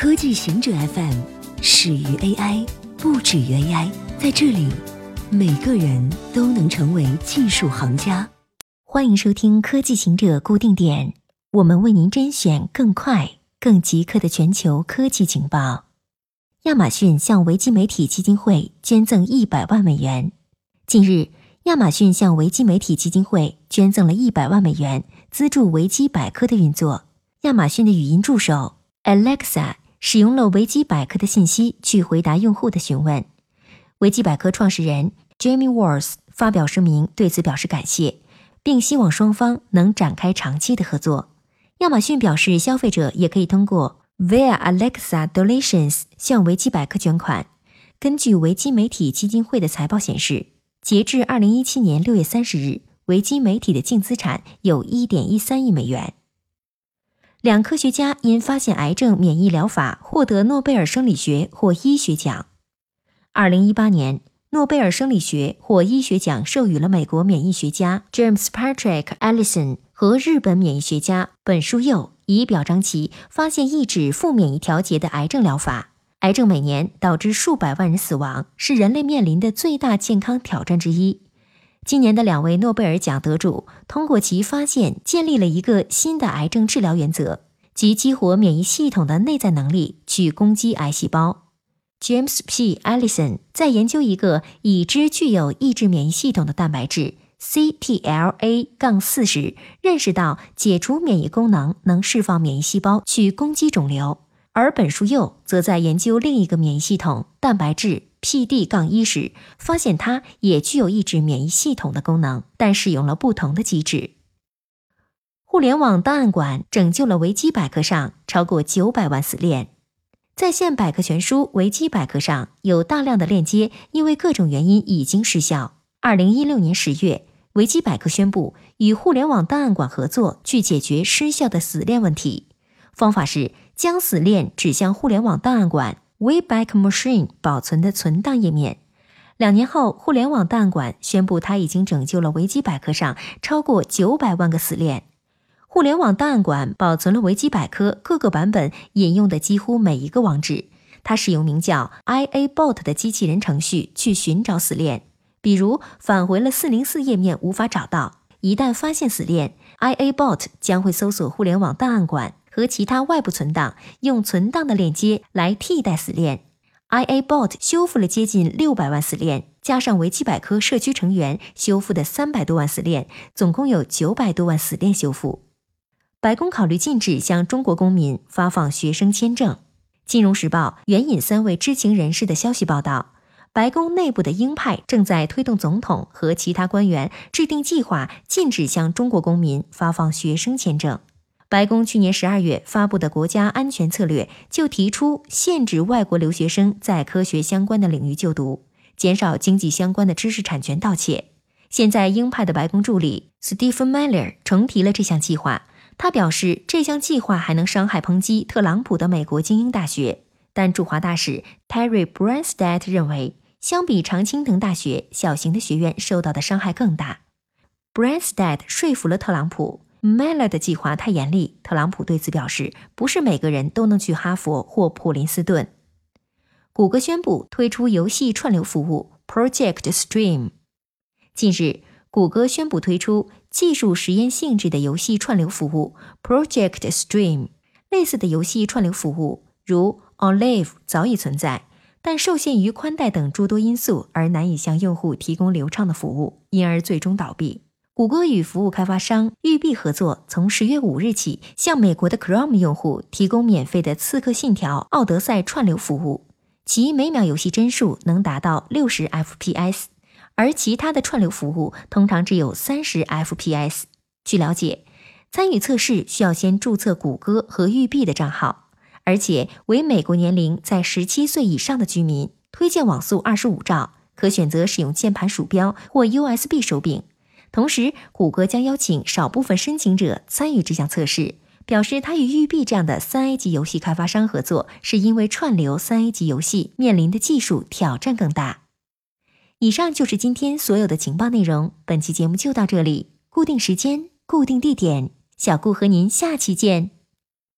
科技行者 FM 始于 AI，不止于 AI。在这里，每个人都能成为技术行家。欢迎收听科技行者固定点，我们为您甄选更快、更即刻的全球科技情报。亚马逊向维基媒体基金会捐赠一百万美元。近日，亚马逊向维基媒体基金会捐赠了一百万美元，资助维基百科的运作。亚马逊的语音助手 Alexa 使用了维基百科的信息去回答用户的询问。维基百科创始人 Jamie Wars 发表声明，对此表示感谢，并希望双方能展开长期的合作。亚马逊表示，消费者也可以通过 Via Alexa Donations 向维基百科捐款。根据维基媒体基金会的财报显示，截至二零一七年六月三十日，维基媒体的净资产有一点一三亿美元。两科学家因发现癌症免疫疗法获得诺贝尔生理学或医学奖。二零一八年，诺贝尔生理学或医学奖授予了美国免疫学家 James Patrick Allison 和日本免疫学家本书佑，以表彰其发现抑制负免疫调节的癌症疗法。癌症每年导致数百万人死亡，是人类面临的最大健康挑战之一。今年的两位诺贝尔奖得主通过其发现，建立了一个新的癌症治疗原则，即激活免疫系统的内在能力去攻击癌细胞。James P. Allison 在研究一个已知具有抑制免疫系统的蛋白质，CTLA 杠4时，认识到解除免疫功能能释放免疫细胞去攻击肿瘤。而本书又则在研究另一个免疫系统蛋白质 PD 杠1时，发现它也具有抑制免疫系统的功能，但使用了不同的机制。互联网档案馆拯救了维基百科上超过九百万死链。在线百科全书维基百科上有大量的链接，因为各种原因已经失效。二零一六年十月，维基百科宣布与互联网档案馆合作，去解决失效的死链问题。方法是将死链指向互联网档案馆 Wayback Machine 保存的存档页面。两年后，互联网档案馆宣布，它已经拯救了维基百科上超过九百万个死链。互联网档案馆保存了维基百科各个版本引用的几乎每一个网址。它使用名叫 iABot 的机器人程序去寻找死链，比如返回了404页面无法找到。一旦发现死链，iABot 将会搜索互联网档案馆。和其他外部存档，用存档的链接来替代死链。iABot 修复了接近六百万死链，加上维基百科社区成员修复的三百多万死链，总共有九百多万死链修复。白宫考虑禁止向中国公民发放学生签证。金融时报援引三位知情人士的消息报道，白宫内部的鹰派正在推动总统和其他官员制定计划，禁止向中国公民发放学生签证。白宫去年十二月发布的国家安全策略就提出限制外国留学生在科学相关的领域就读，减少经济相关的知识产权盗窃。现在，鹰派的白宫助理 Stephen Miller 重提了这项计划。他表示，这项计划还能伤害抨击特朗普的美国精英大学。但驻华大使 Terry Branstad 认为，相比常青藤大学，小型的学院受到的伤害更大。Branstad 说服了特朗普。Miller 的计划太严厉，特朗普对此表示，不是每个人都能去哈佛或普林斯顿。谷歌宣布推出游戏串流服务 Project Stream。近日，谷歌宣布推出技术实验性质的游戏串流服务 Project Stream。类似的游戏串流服务如 Olive 早已存在，但受限于宽带等诸多因素而难以向用户提供流畅的服务，因而最终倒闭。谷歌与服务开发商育碧合作，从十月五日起向美国的 Chrome 用户提供免费的《刺客信条：奥德赛》串流服务，其每秒游戏帧数能达到六十 FPS，而其他的串流服务通常只有三十 FPS。据了解，参与测试需要先注册谷歌和育碧的账号，而且为美国年龄在十七岁以上的居民，推荐网速二十五兆，可选择使用键盘、鼠标或 USB 手柄。同时，谷歌将邀请少部分申请者参与这项测试，表示他与育碧这样的三 A 级游戏开发商合作，是因为串流三 A 级游戏面临的技术挑战更大。以上就是今天所有的情报内容，本期节目就到这里，固定时间，固定地点，小顾和您下期见。